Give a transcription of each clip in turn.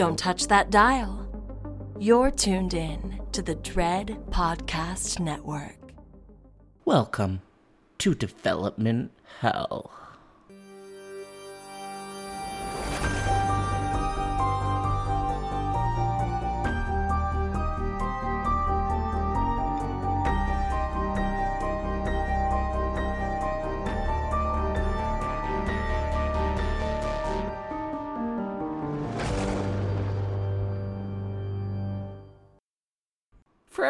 Don't touch that dial. You're tuned in to the Dread Podcast Network. Welcome to Development Hell.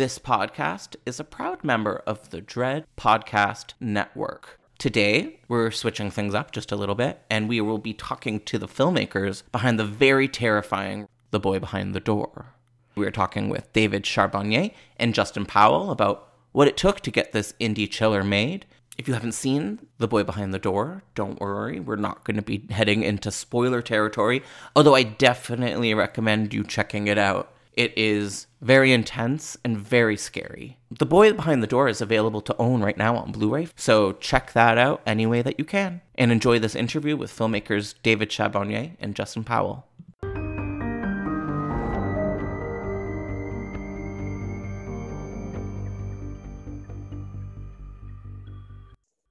This podcast is a proud member of the Dread Podcast Network. Today, we're switching things up just a little bit, and we will be talking to the filmmakers behind the very terrifying The Boy Behind the Door. We are talking with David Charbonnier and Justin Powell about what it took to get this indie chiller made. If you haven't seen The Boy Behind the Door, don't worry, we're not going to be heading into spoiler territory, although I definitely recommend you checking it out. It is very intense and very scary. The Boy Behind the Door is available to own right now on Blu ray, so check that out any way that you can. And enjoy this interview with filmmakers David Charbonnier and Justin Powell.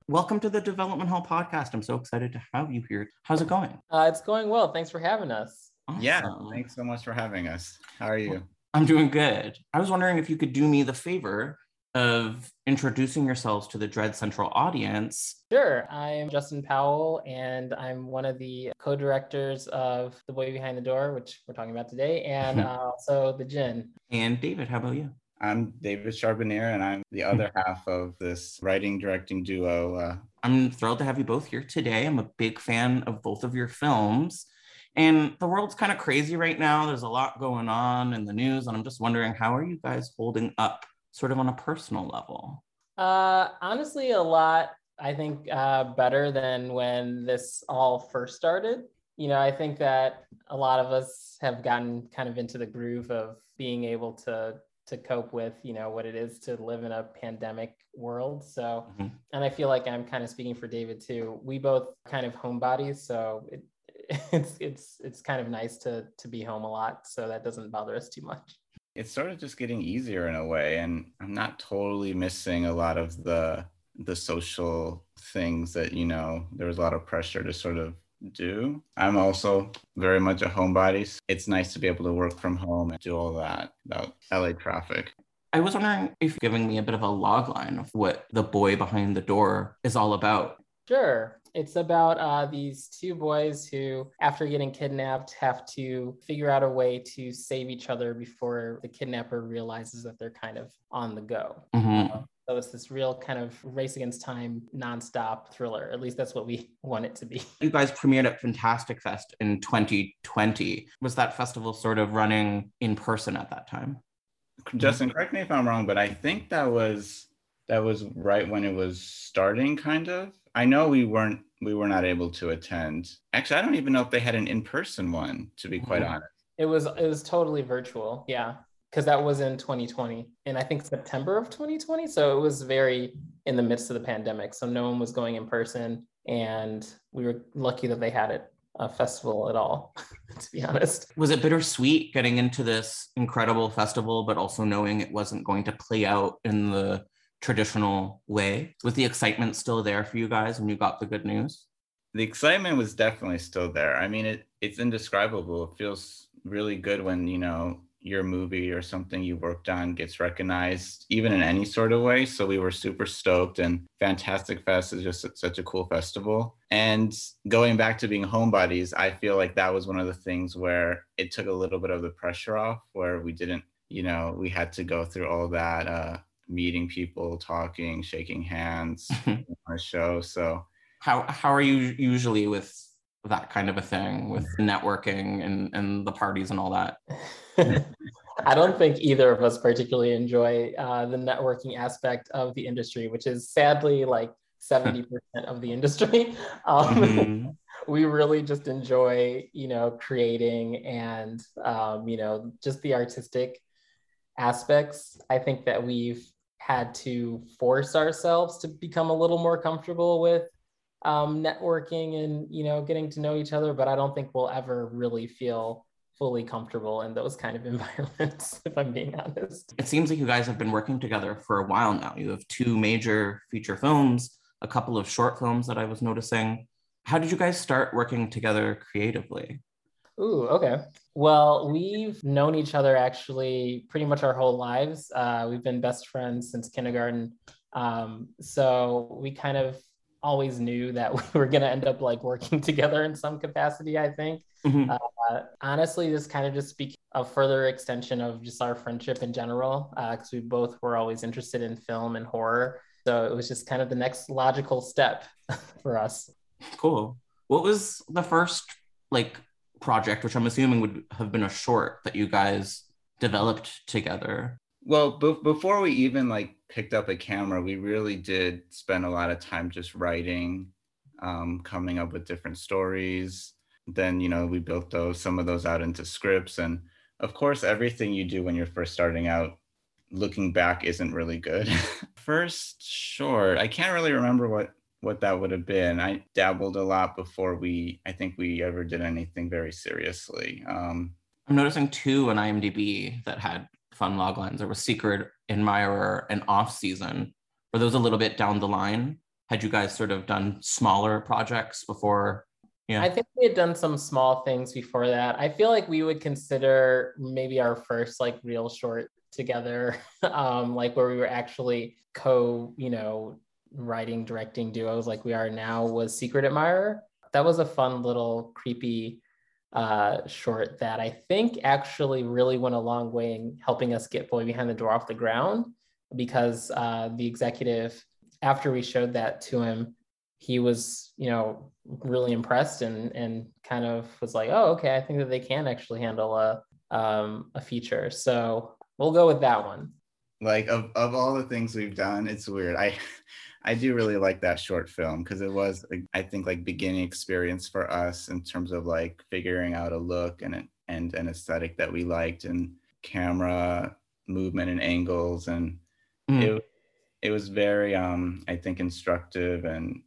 Welcome to the Development Hell podcast. I'm so excited to have you here. How's it going? Uh, it's going well. Thanks for having us. Awesome. Yeah, thanks so much for having us. How are you? I'm doing good. I was wondering if you could do me the favor of introducing yourselves to the Dread Central audience. Sure. I'm Justin Powell, and I'm one of the co directors of The Boy Behind the Door, which we're talking about today, and uh, also The Djinn. And David, how about you? I'm David Charbonnier, and I'm the other half of this writing directing duo. Uh, I'm thrilled to have you both here today. I'm a big fan of both of your films. And the world's kind of crazy right now. There's a lot going on in the news. And I'm just wondering, how are you guys holding up, sort of on a personal level? Uh, honestly, a lot, I think, uh, better than when this all first started. You know, I think that a lot of us have gotten kind of into the groove of being able to to cope with you know what it is to live in a pandemic world so mm-hmm. and i feel like i'm kind of speaking for david too we both kind of homebodies so it, it's it's it's kind of nice to to be home a lot so that doesn't bother us too much it's sort of just getting easier in a way and i'm not totally missing a lot of the the social things that you know there was a lot of pressure to sort of do. I'm also very much a homebody. So It's nice to be able to work from home and do all that without LA traffic. I was wondering if you're giving me a bit of a log line of what the boy behind the door is all about. Sure. It's about uh, these two boys who, after getting kidnapped, have to figure out a way to save each other before the kidnapper realizes that they're kind of on the go. Mhm. So it's this real kind of race against time, nonstop thriller. At least that's what we want it to be. You guys premiered at Fantastic Fest in 2020. Was that festival sort of running in person at that time? Justin, correct me if I'm wrong, but I think that was that was right when it was starting, kind of. I know we weren't we were not able to attend. Actually, I don't even know if they had an in-person one, to be quite Mhm. honest. It was it was totally virtual, yeah, because that was in 2020, and I think September of 2020. So it was very in the midst of the pandemic, so no one was going in person, and we were lucky that they had it a festival at all. to be honest, Was it bittersweet getting into this incredible festival, but also knowing it wasn't going to play out in the traditional way? Was the excitement still there for you guys when you got the good news? The excitement was definitely still there. I mean, it it's indescribable. It feels really good when, you know, your movie or something you worked on gets recognized, even in any sort of way. So we were super stoked, and Fantastic Fest is just such a cool festival. And going back to being homebodies, I feel like that was one of the things where it took a little bit of the pressure off, where we didn't, you know, we had to go through all that, uh, meeting people, talking, shaking hands on a show. So How how are you usually with that kind of a thing with networking and and the parties and all that? I don't think either of us particularly enjoy uh, the networking aspect of the industry, which is sadly like 70% of the industry. Um, Mhm. we really just enjoy, you know, creating and, um, you know, just the artistic aspects. I think that we've had to force ourselves to become a little more comfortable with um, networking and, you know, getting to know each other, but I don't think we'll ever really feel fully comfortable in those kind of environments, if I'm being honest. It seems like you guys have been working together for a while now. You have two major feature films, a couple of short films that I was noticing. How did you guys start working together creatively? Ooh, okay. Well, we've known each other actually pretty much our whole lives. Uh, we've been best friends since kindergarten. Um, so we kind of always knew that we were going to end up like working together in some capacity, I think. Mhm. Uh, honestly, this kind of just speaks a further extension of just our friendship in general, because we both were always interested in film and horror. So it was just kind of the next logical step for us. Cool. What was the first like project, which I'm assuming would have been a short that you guys developed together? Well, be- before we even like picked up a camera, we really did spend a lot of time just writing, um, coming up with different stories. Then, you know, we built those some of those out into scripts, and of course, everything you do when you're first starting out, looking back, isn't really good. first short, I can't really remember what what that would have been. I dabbled a lot before we, I think we ever did anything very seriously. Um, I'm noticing two on IMDb that had fun log lines. There was Secret Admirer and Off Season. Were those a little bit down the line? Had you guys sort of done smaller projects before? Yeah. I think we had done some small things before that. I feel like we would consider maybe our first like real short together, um, like where we were actually co, you know, writing, directing duos like we are now was Secret Admirer. That was a fun little creepy uh, short that I think actually really went a long way in helping us get Boy Behind the Door off the ground because uh, the executive, after we showed that to him, he was, you know, really impressed and and kind of was like, oh, okay, I think that they can actually handle a um, a feature. So we'll go with that one. like of, of all the things we've done it's weird i i do really like that short film because it was i think like beginning experience for us in terms of like figuring out a look and an and an aesthetic that we liked and camera movement and angles and Mm. it it was very um i think instructive and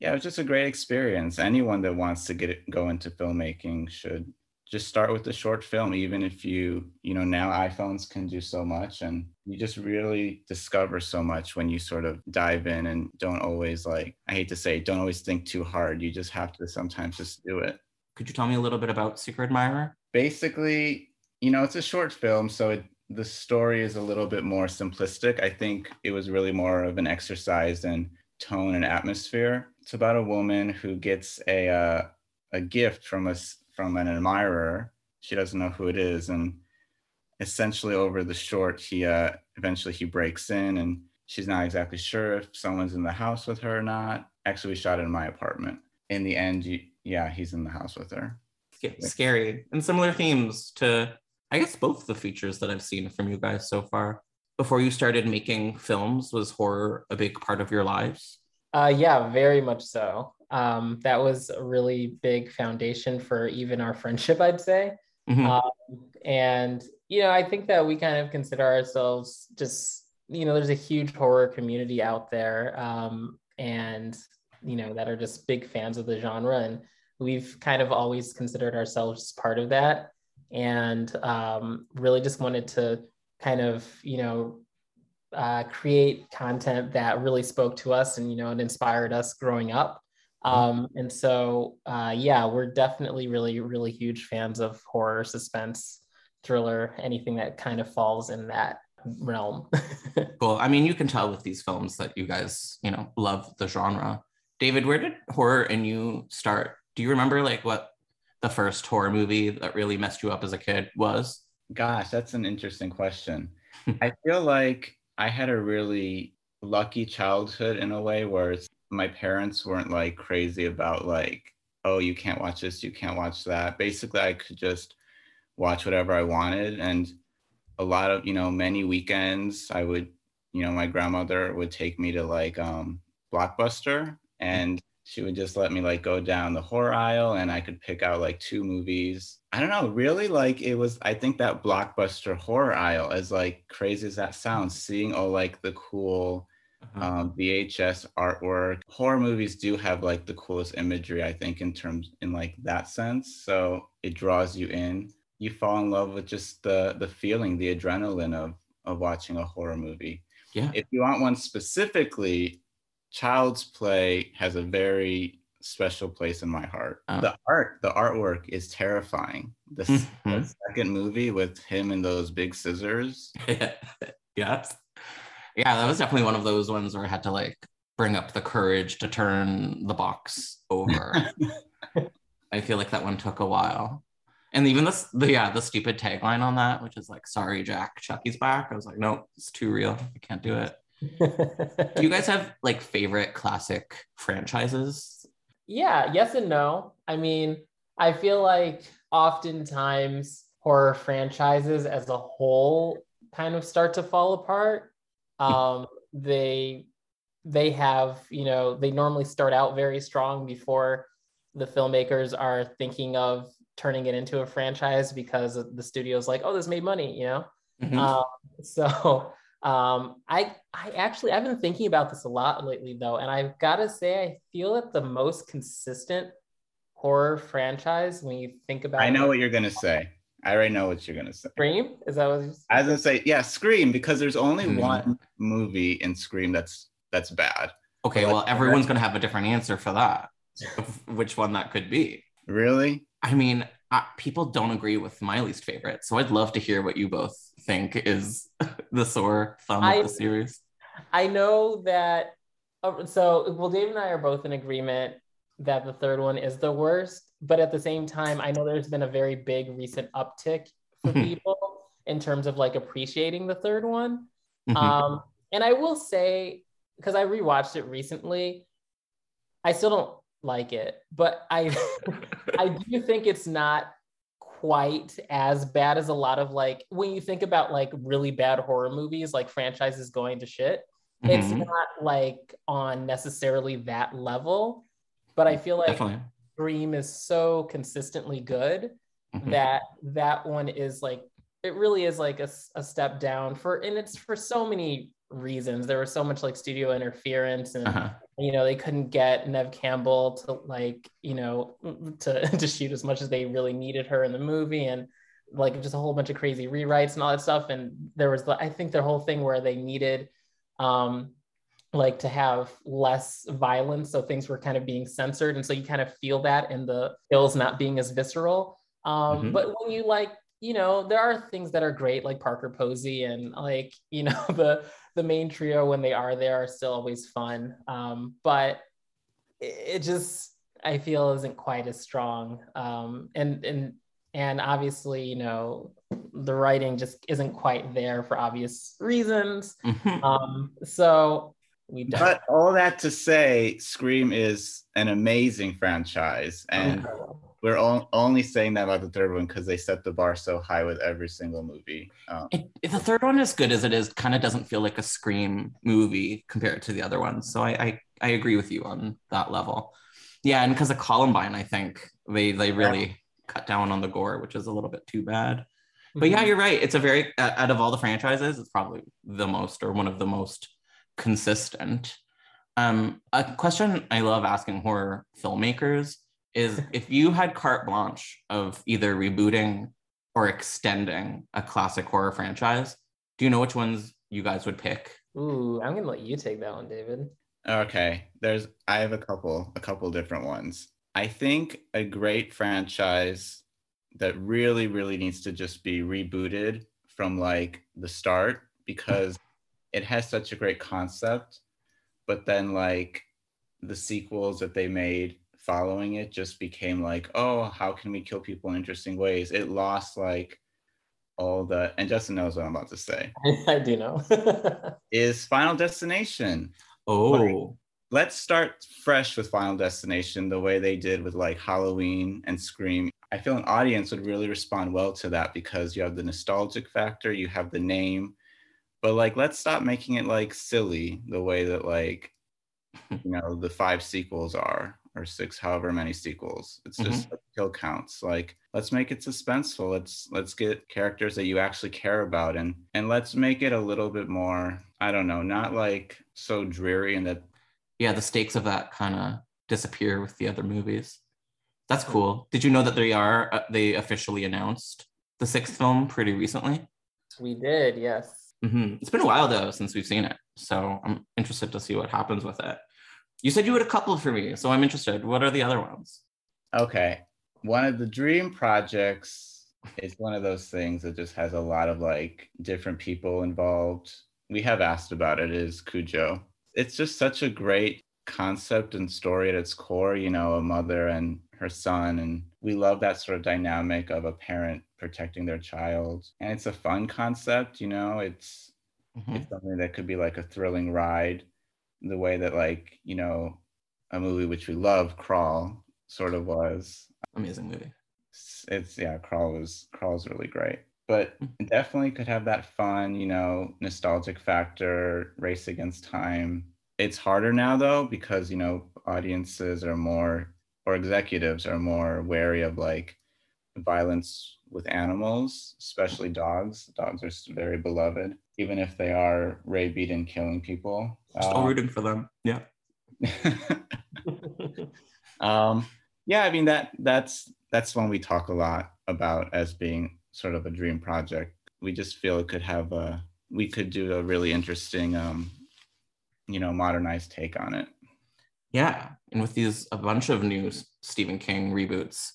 yeah it was just a great experience anyone that wants to get it go into filmmaking should just start with the short film even if you you know now iphones can do so much and you just really discover so much when you sort of dive in and don't always like i hate to say don't always think too hard. You just have to sometimes just do it. Could you tell me a little bit about secret admirer? Basically you know it's a short film so it, the story is a little bit more simplistic. I think it was really more of an exercise in tone and atmosphere. It's about a woman who gets a uh, a gift from us from an admirer. She doesn't know who it is, and essentially over the short, he uh, eventually he breaks in, and she's not exactly sure if someone's in the house with her or not. Actually, we shot it in my apartment. In the end, you, yeah, he's in the house with her. Scary and similar themes to, I guess, both the features that I've seen from you guys so far. Before you started making films, was horror a big part of your lives? Uh, yeah, very much so um, that was a really big foundation for even our friendship, I'd say. Mm-hmm. Um, and, you know, I think that we kind of consider ourselves just, you know, there's a huge horror community out there um, and, you know, that are just big fans of the genre. And we've kind of always considered ourselves part of that and um, really just wanted to kind of, you know, uh, create content that really spoke to us and, you know, and inspired us growing up. Um, and so, uh, yeah, we're definitely really, really huge fans of horror, suspense, thriller, anything that kind of falls in that realm. cool. I mean, you can tell with these films that you guys, you know, love the genre. David, where did horror and you start? Do you remember like what the first horror movie that really messed you up as a kid was? Gosh, that's an interesting question. I feel like I had a really lucky childhood in a way where it's my parents weren't like crazy about like oh you can't watch this you can't watch that basically i could just watch whatever i wanted and a lot of you know many weekends i would you know my grandmother would take me to like um blockbuster and she would just let me like go down the horror aisle and i could pick out like two movies i don't know really like it was i think that blockbuster horror aisle as like crazy as that sounds seeing all like the cool. Um, VHS artwork. Horror movies do have like the coolest imagery, I think, in terms in like that sense. So it draws you in. You fall in love with just the the feeling, the adrenaline of of watching a horror movie. Yeah. If you want one specifically, Child's Play has a very special place in my heart. Oh. The art, the artwork is terrifying. The, mm-hmm. the second movie with him and those big scissors. yes yeah, that was definitely one of those ones where I had to like bring up the courage to turn the box over. I feel like that one took a while. And even this, the yeah, the stupid tagline on that, which is like, "Sorry, Jack, Chucky's back." I was like, "No, it's too real. I can't do it." do you guys have like favorite classic franchises? Yeah, yes and no. I mean, I feel like oftentimes horror franchises as a whole kind of start to fall apart um, they they have you know they normally start out very strong before the filmmakers are thinking of turning it into a franchise because the studio's like oh this made money you know mm-hmm. um, so um, I I actually I've been thinking about this a lot lately though, and I've got to say I feel that the most consistent horror franchise when you think about. I know what you're gonna say. I already know what you're gonna say. Scream? Is that what you're I was gonna say, yeah, Scream, because there's only mm-hmm. one movie in Scream that's that's bad. Okay, well, everyone's gonna have a different answer for that. which one that could be? Really? I mean, I, people don't agree with my least favorite, so I'd love to hear what you both think is the sore thumb I, of the series. I know that. Uh, so, well, Dave and I are both in agreement that the third one is the worst but at the same time, I know there's been a very big recent uptick for mm-hmm. people in terms of like appreciating the third one. Mm-hmm. Um, and I will say, because I rewatched it recently, I still don't like it, but I I do think it's not quite as bad as a lot of like when you think about like really bad horror movies, like franchises going to shit. Mm-hmm. It's not like on necessarily that level, but I feel like Definitely. Scream is so consistently good mm-hmm. that that one is like it really is like a, a step down for and it's for so many reasons. There was so much like studio interference and Uh-huh. you know they couldn't get Nev Campbell to like you know to to shoot as much as they really needed her in the movie and like just a whole bunch of crazy rewrites and all that stuff and there was I think the whole thing where they needed um like to have less violence so things were kind of being censored and so you kind of feel that in the kills not being as visceral um Mhm. but when you like you know there are things that are great like Parker Posey and like you know the the main trio when they are there are still always fun um but it, it just I feel isn't quite as strong um and and and obviously you know the writing just isn't quite there for obvious reasons Mhm. um so we don't But all that to say, Scream is an amazing franchise, and we're only saying that about the third one because they set the bar so high with every single movie. Um, It, the third one, as good as it is, kind of doesn't feel like a Scream movie compared to the other ones. So I, I, I agree with you on that level. Yeah, and because of Columbine, I think they they really cut down on the gore, which is a little bit too bad. But yeah, you're right. It's a very uh, out of all the franchises, it's probably the most or one of the most consistent. Um, a question I love asking horror filmmakers is if you had carte blanche of either rebooting or extending a classic horror franchise, do you know which ones you guys would pick? Ooh, I'm gonna let you take that one, David. Okay, there's I have a couple, a couple different ones. I think a great franchise that really, really needs to just be rebooted from like the start because it has such a great concept, but then like the sequels that they made following it just became like, oh, how can we kill people in interesting ways? It lost like all the and Justin knows what I'm about to say. I do know. Is Final Destination Oh, let's start fresh with Final Destination the way they did with like Halloween and Scream. I feel an audience would really respond well to that because you have the nostalgic factor, you have the name, but like let's stop making it like silly the way that like you know the five sequels are or six however many sequels it's just kill counts like let's make it suspenseful let's let's get characters that you actually care about and and let's make it a little bit more i don't know not like so dreary and that yeah, the stakes of that kind of disappear with the other movies. That's cool. Did you know that they are uh, they officially announced the sixth film pretty recently? we did, yes. Hmm It's been a while though since we've seen it, so I'm interested to see what happens with it. You said you had a couple for me, so I'm interested. What are the other ones? Okay. One of the dream projects is one of those things that just has a lot of like different people involved. We have asked about it is Cujo. It's just such a great concept and story at its core, you know, a mother and her son and we love that sort of dynamic of a parent protecting their child. And it's a fun concept, you know, it's Mhm. it's something that could be like a thrilling ride the way that like you know a movie which we love crawl sort of was Amazing movie. it's, it's yeah crawl was crawl's really great but it definitely could have that fun you know nostalgic factor race against time it's harder now though because you know audiences are more or executives are more wary of like violence with animals especially dogs. Dogs are very beloved even if they are rabied and killing people. Still Um, rooting for them. Yeah. um yeah i mean that that's that's one we talk a lot about as being sort of a dream project. We just feel it could have a we could do a really interesting um you know modernized take on it. Yeah, and with these a bunch of new Stephen King reboots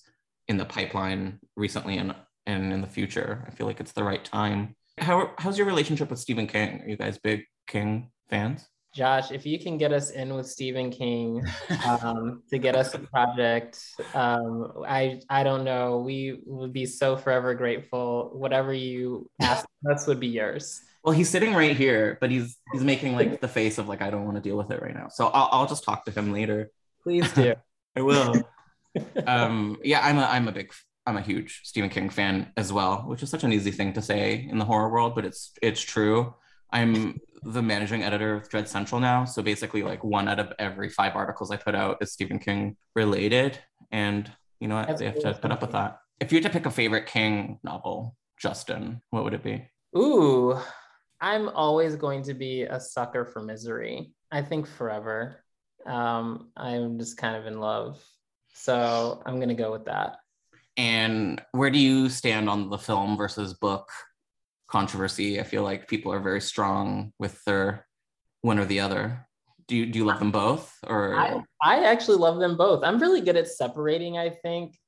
in the pipeline recently and and in the future, I feel like it's the right time. How how's your relationship with Stephen King? Are you guys big King fans? Josh, if you can get us in with Stephen King um, to get us a project, um, I I don't know. We would be so forever grateful. Whatever you ask us would be yours. Well, he's sitting right here, but he's he's making like the face of like I don't want to deal with it right now. So I'll I'll just talk to him later. Please do. I will. um, yeah, I'm a I'm a big I'm a huge Stephen King fan as well, which is such an easy thing to say in the horror world, but it's it's true. I'm the managing editor of Dread Central now, so basically like one out of every five articles I put out is Stephen King related, and you know what? They have to put up with that. If you had to pick a favorite King novel, Justin, what would it be? Ooh, I'm always going to be a sucker for misery. I think forever. Um, I'm just kind of in love. So I'm gonna go with that. And where do you stand on the film versus book controversy? I feel like people are very strong with their one or the other. Do you do you love them both or I, I actually love them both. I'm really good at separating, I think.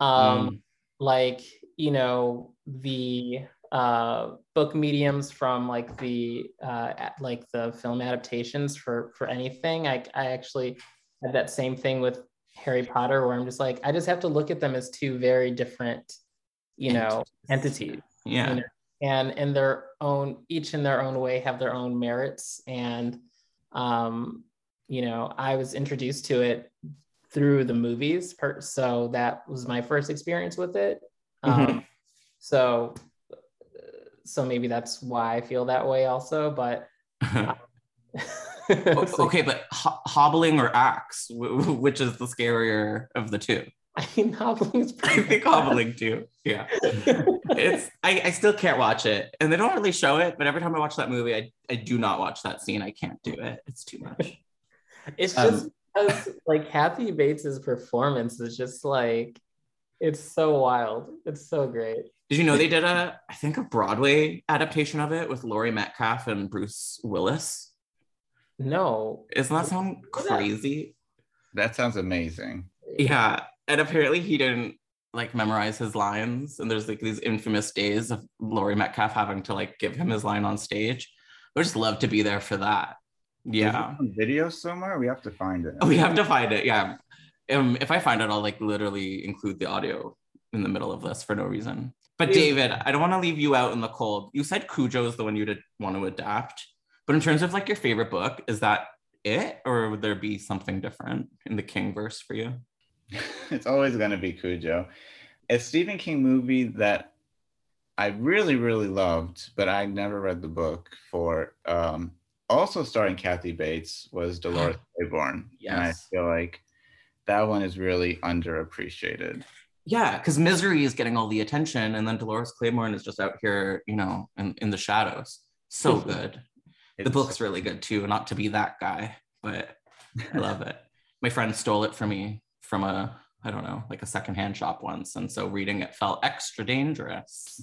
Um, Mm. like, you know, the uh book mediums from like the uh like the film adaptations for for anything. I I actually had that same thing with Harry Potter where I'm just like, I just have to look at them as two very different, you know, entities yeah. you know, and in their own each in their own way have their own merits and um you know i was introduced to it through the movies per- so that was my first experience with it um Mhm. so so maybe that's why i feel that way also but O- so, okay, but ho- hobbling or axe, Wh- wh- which is the scarier of the two? i mean hobbling is I pretty think hobbling too. Yeah. It's I, I still can't watch it. And they don't really show it, but every time I watch that movie, I, I do not watch that scene. I can't do it. It's too much. It's Um, just because like Kathy Bates's performance is just like it's so wild. It's so great. Did you know they did a I think a Broadway adaptation of it with Laurie Metcalf and Bruce Willis? No. Doesn't that sound crazy? That sounds amazing. Yeah. And apparently he didn't like memorize his lines. And there's like these infamous days of Laurie Metcalf having to like give him his line on stage. I would just love to be there for that. Is it Yeah. on video somewhere. We have to find it. We have to find it. Yeah. Um, if I find it, I'll like literally include the audio in the middle of this for no reason. But David, I don't want to leave you out in the cold. You said Cujo is the one you'd want to adapt. But in terms of like your favorite book, is that it? Or would there be something different in the King verse for you? it's always going to be Cujo. A Stephen King movie that I really, really loved, but I never read the book for. Um, also starring Kathy Bates was Dolores Claiborne. And I feel like that one is really underappreciated. Yeah, because Misery is getting all the attention, and then Dolores Claiborne is just out here, you know, in, in the shadows. So good. the book's really good too. Not to be that guy, but I love it. My friend stole it from me from a, I don't know, like a secondhand shop once, and so reading it felt extra dangerous.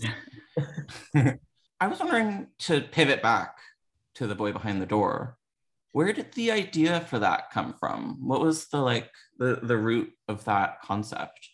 I was wondering to pivot back to the boy behind the door. Where did the idea for that come from? What was the like the the root of that concept?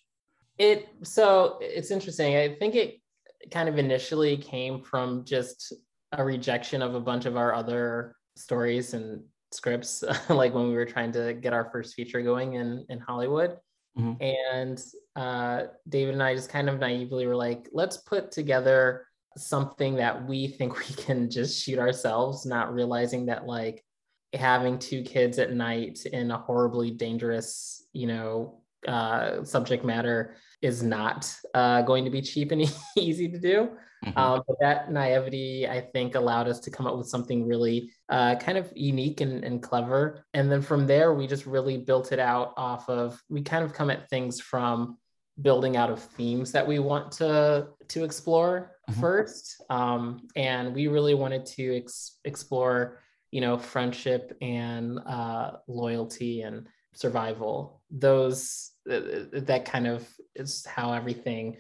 It so it's interesting. I think it kind of initially came from just a rejection of a bunch of our other stories and scripts, like when we were trying to get our first feature going in in Hollywood. Mhm. And uh, David and I just kind of naively were like, let's put together something that we think we can just shoot ourselves, not realizing that like having two kids at night in a horribly dangerous, you know, uh, subject matter is not uh, going to be cheap and easy to do. Mhm. Um, but that naivety, I think, allowed us to come up with something really uh, kind of unique and, and clever. And then from there, we just really built it out off of, we kind of come at things from building out of themes that we want to to explore Mhm. first um, and we really wanted to ex- explore you know friendship and uh, loyalty and survival those uh, that kind of is how everything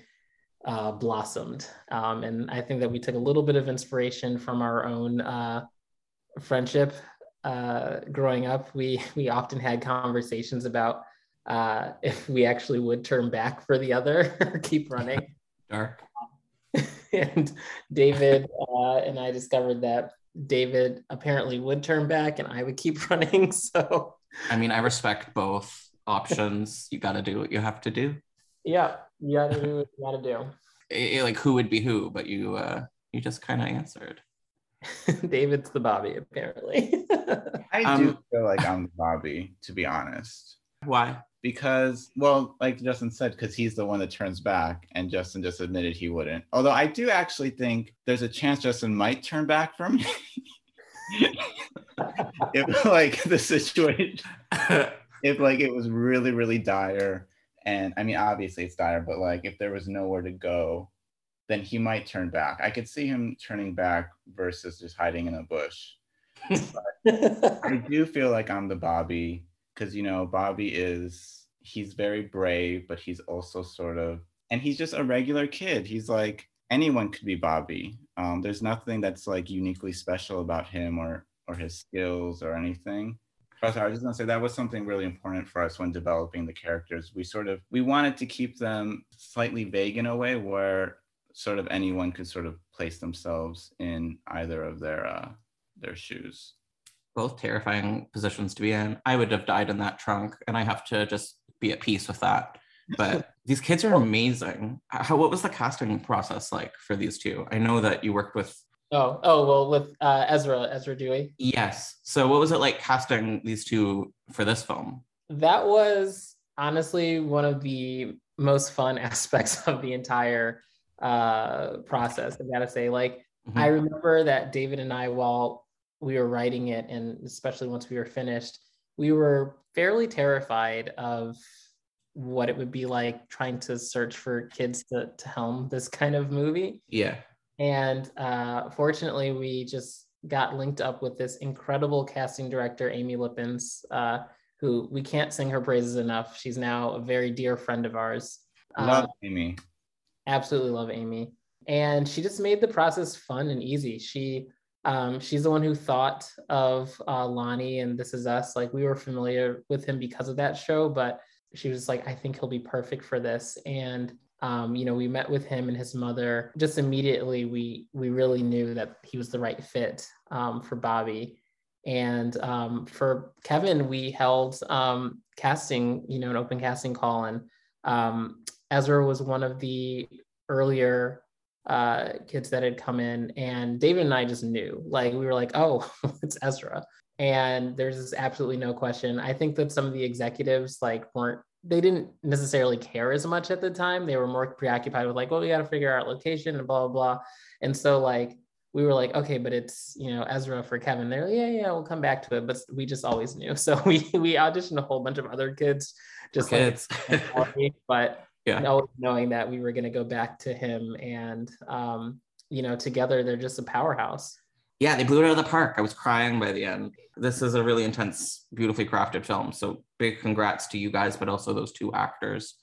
uh, blossomed um, and i think that we took a little bit of inspiration from our own uh, friendship uh, growing up we we often had conversations about uh, if we actually would turn back for the other or keep running Dark. and David uh, and I discovered that David apparently would turn back and I would keep running. So I mean, I respect both options. You got to do what you have to do. yeah, you gotta do what you gotta do. Eh, eh, like who would be who, but you uh you just kind of answered. David's the Bobby, apparently. I do Um, feel like I'm Bobby, to be honest. Why? because well like justin said because he's the one that turns back and justin just admitted he wouldn't although i do actually think there's a chance justin might turn back from me if like the situation if like it was really really dire and i mean obviously it's dire but like if there was nowhere to go then he might turn back. I could see him turning back versus just hiding in a bush. I do feel like I'm the Bobby because you know Bobby is he's very brave, but he's also sort of and he's just a regular kid. He's like anyone could be Bobby. Um, there's nothing that's like uniquely special about him or or his skills or anything. But I was just gonna say that was something really important for us when developing the characters. We sort of we wanted to keep them slightly vague in a way where sort of anyone could sort of place themselves in either of their uh, their shoes. Both terrifying positions to be in. I would have died in that trunk, and I have to just be at peace with that. But these kids are amazing. How what was the casting process like for these two? I know that you worked with Oh, oh well, with uh, Ezra, Ezra Dewey. Yes. So what was it like casting these two for this film? That was honestly one of the most fun aspects of the entire uh, process. I gotta say, like, Mhm. I remember that David and I, while we were writing it, and especially once we were finished, we were fairly terrified of what it would be like trying to search for kids to, to helm this kind of movie. Yeah. And uh, fortunately, we just got linked up with this incredible casting director, Amy Lippens, uh, who we can't sing her praises enough. She's now a very dear friend of ours. Love Um, Amy. absolutely love Amy. And she just made the process fun and easy. She um, she's the one who thought of uh, Lonnie and This Is Us. Like we were familiar with him because of that show, but she was like, I think he'll be perfect for this. And um, you know, we met with him and his mother. Just immediately, we we really knew that he was the right fit um, for Bobby. And um, for Kevin, we held um, casting, you know, an open casting call, and um, Ezra was one of the earlier uh, kids that had come in, and David and I just knew, like, we were like, oh, it's Ezra, and there's absolutely no question. I think that some of the executives like weren't they didn't necessarily care as much at the time. They were more preoccupied with like, well, we got to figure out location and blah blah blah. And so like we were like, okay, but it's you know Ezra for Kevin. They're like, yeah, yeah, we'll come back to it. But we just always knew. So we we auditioned a whole bunch of other kids, just Kids. like, but Yeah. always knowing that we were going to go back to him, and um, you know, together they're just a powerhouse. Yeah, they blew it out of the park. I was crying by the end. This is a really intense, beautifully crafted film. So big congrats to you guys, but also those two actors.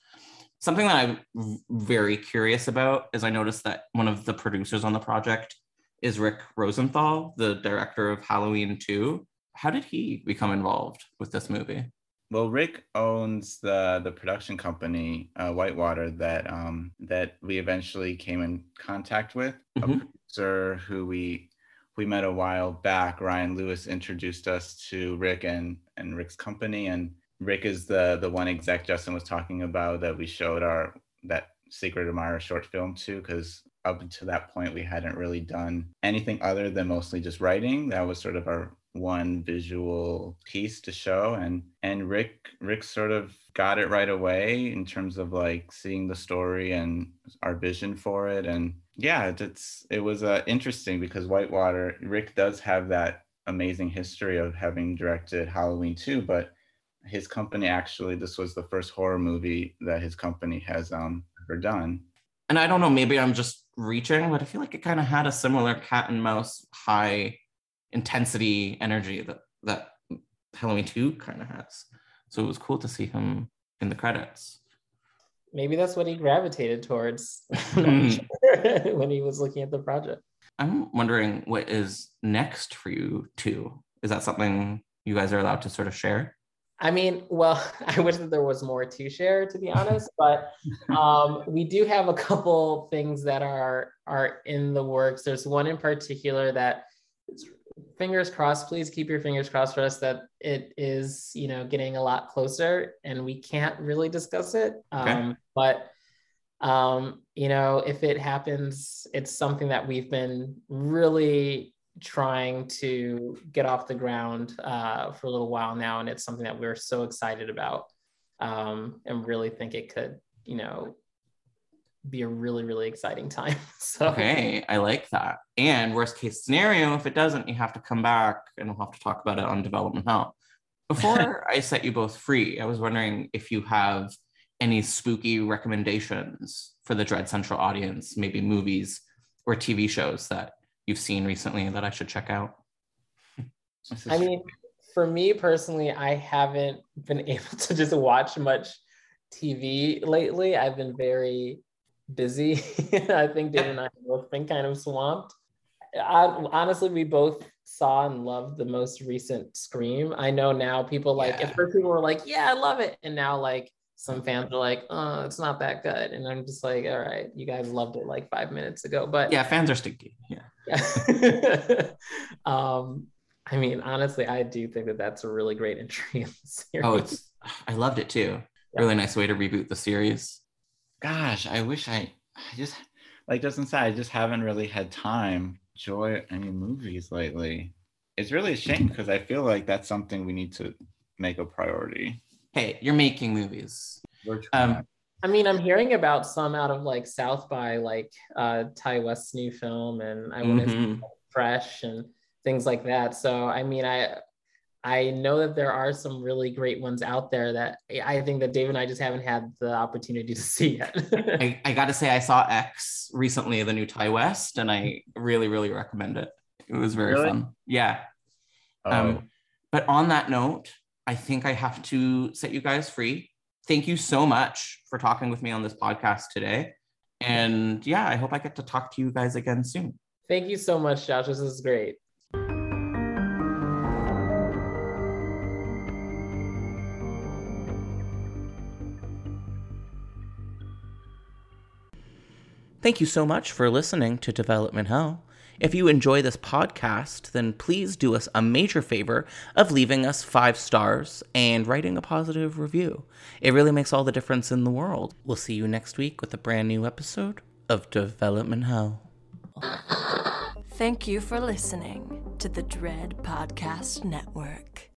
Something that I'm very curious about is I noticed that one of the producers on the project is Rick Rosenthal, the director of Halloween 2. How did he become involved with this movie? Well, Rick owns the the production company uh, Whitewater that um, that we eventually came in contact with. A Mhm. producer who we we met a while back, Ryan Lewis, introduced us to Rick and and Rick's company. And Rick is the the one exec Justin was talking about that we showed our that Secret Admirer short film to because up until that point we hadn't really done anything other than mostly just writing. That was sort of our one visual piece to show and and rick rick sort of got it right away in terms of like seeing the story and our vision for it and yeah it- it's it was uh, interesting because whitewater rick does have that amazing history of having directed halloween 2, but his company actually this was the first horror movie that his company has um ever done And I don't know, maybe I'm just reaching, but I feel like it kind of had a similar cat and mouse high intensity energy that that Halloween 2 kind of has. So it was cool to see him in the credits. Maybe that's what he gravitated towards sure, when he was looking at the project. I'm wondering what is next for you two. Is that something you guys are allowed to sort of share? I mean, well, I wish that there was more to share, to be honest, but um, we do have a couple things that are are in the works. There's one in particular that fingers crossed, please keep your fingers crossed for us that it is, you know, getting a lot closer and we can't really discuss it. Okay. Um, but um, you know, if it happens, it's something that we've been really trying to get off the ground uh, for a little while now, and it's something that we're so excited about, um, and really think it could, you know, be a really really exciting time. so Okay, I like that. And worst case scenario, if it doesn't, you have to come back and we'll have to talk about it on development hell. Before I set you both free, I was wondering if you have any spooky recommendations for the Dread Central audience, maybe movies or TV shows that you've seen recently that I should check out? I mean, for me personally, I haven't been able to just watch much TV lately. I've been very busy. I think Dave and I have both been kind of swamped. I, honestly, we both saw and loved the most recent Scream. I know now people like, Yeah. at first people were like, yeah, I love it. And now, like, some fans are like, oh, it's not that good. And I'm just like, all right, you guys loved it like five minutes ago. But Yeah, fans are stinky. Yeah. yeah. um, I mean, honestly, I do think that that's a really great entry in the series. Oh, it's I loved it too. Yeah. Really nice way to reboot the series. Gosh, I wish I, I just like Justin said, I just haven't really had time to enjoy any movies lately. It's really a shame because I feel like that's something we need to make a priority. Hey, you're making movies. We're Um, trying. I mean, I'm hearing about some out of like South by, like uh, Ti West's new film, and I want to Mhm. fresh and things like that. So, I mean, I I know that there are some really great ones out there that I think that Dave and I just haven't had the opportunity to see yet. I, I gotta say I saw X recently, the new Ti West, and I really, really recommend it. It was very Really? fun. Yeah. oh, Um, but on that note, I think I have to set you guys free. Thank you so much for talking with me on this podcast today. And yeah, I hope I get to talk to you guys again soon. Thank you so much, Josh. This is great. Thank you so much for listening to Development Hell. If you enjoy this podcast, then please do us a major favor of leaving us five stars and writing a positive review. It really makes all the difference in the world. We'll see you next week with a brand new episode of Development Hell. Thank you for listening to the Dread Podcast Network.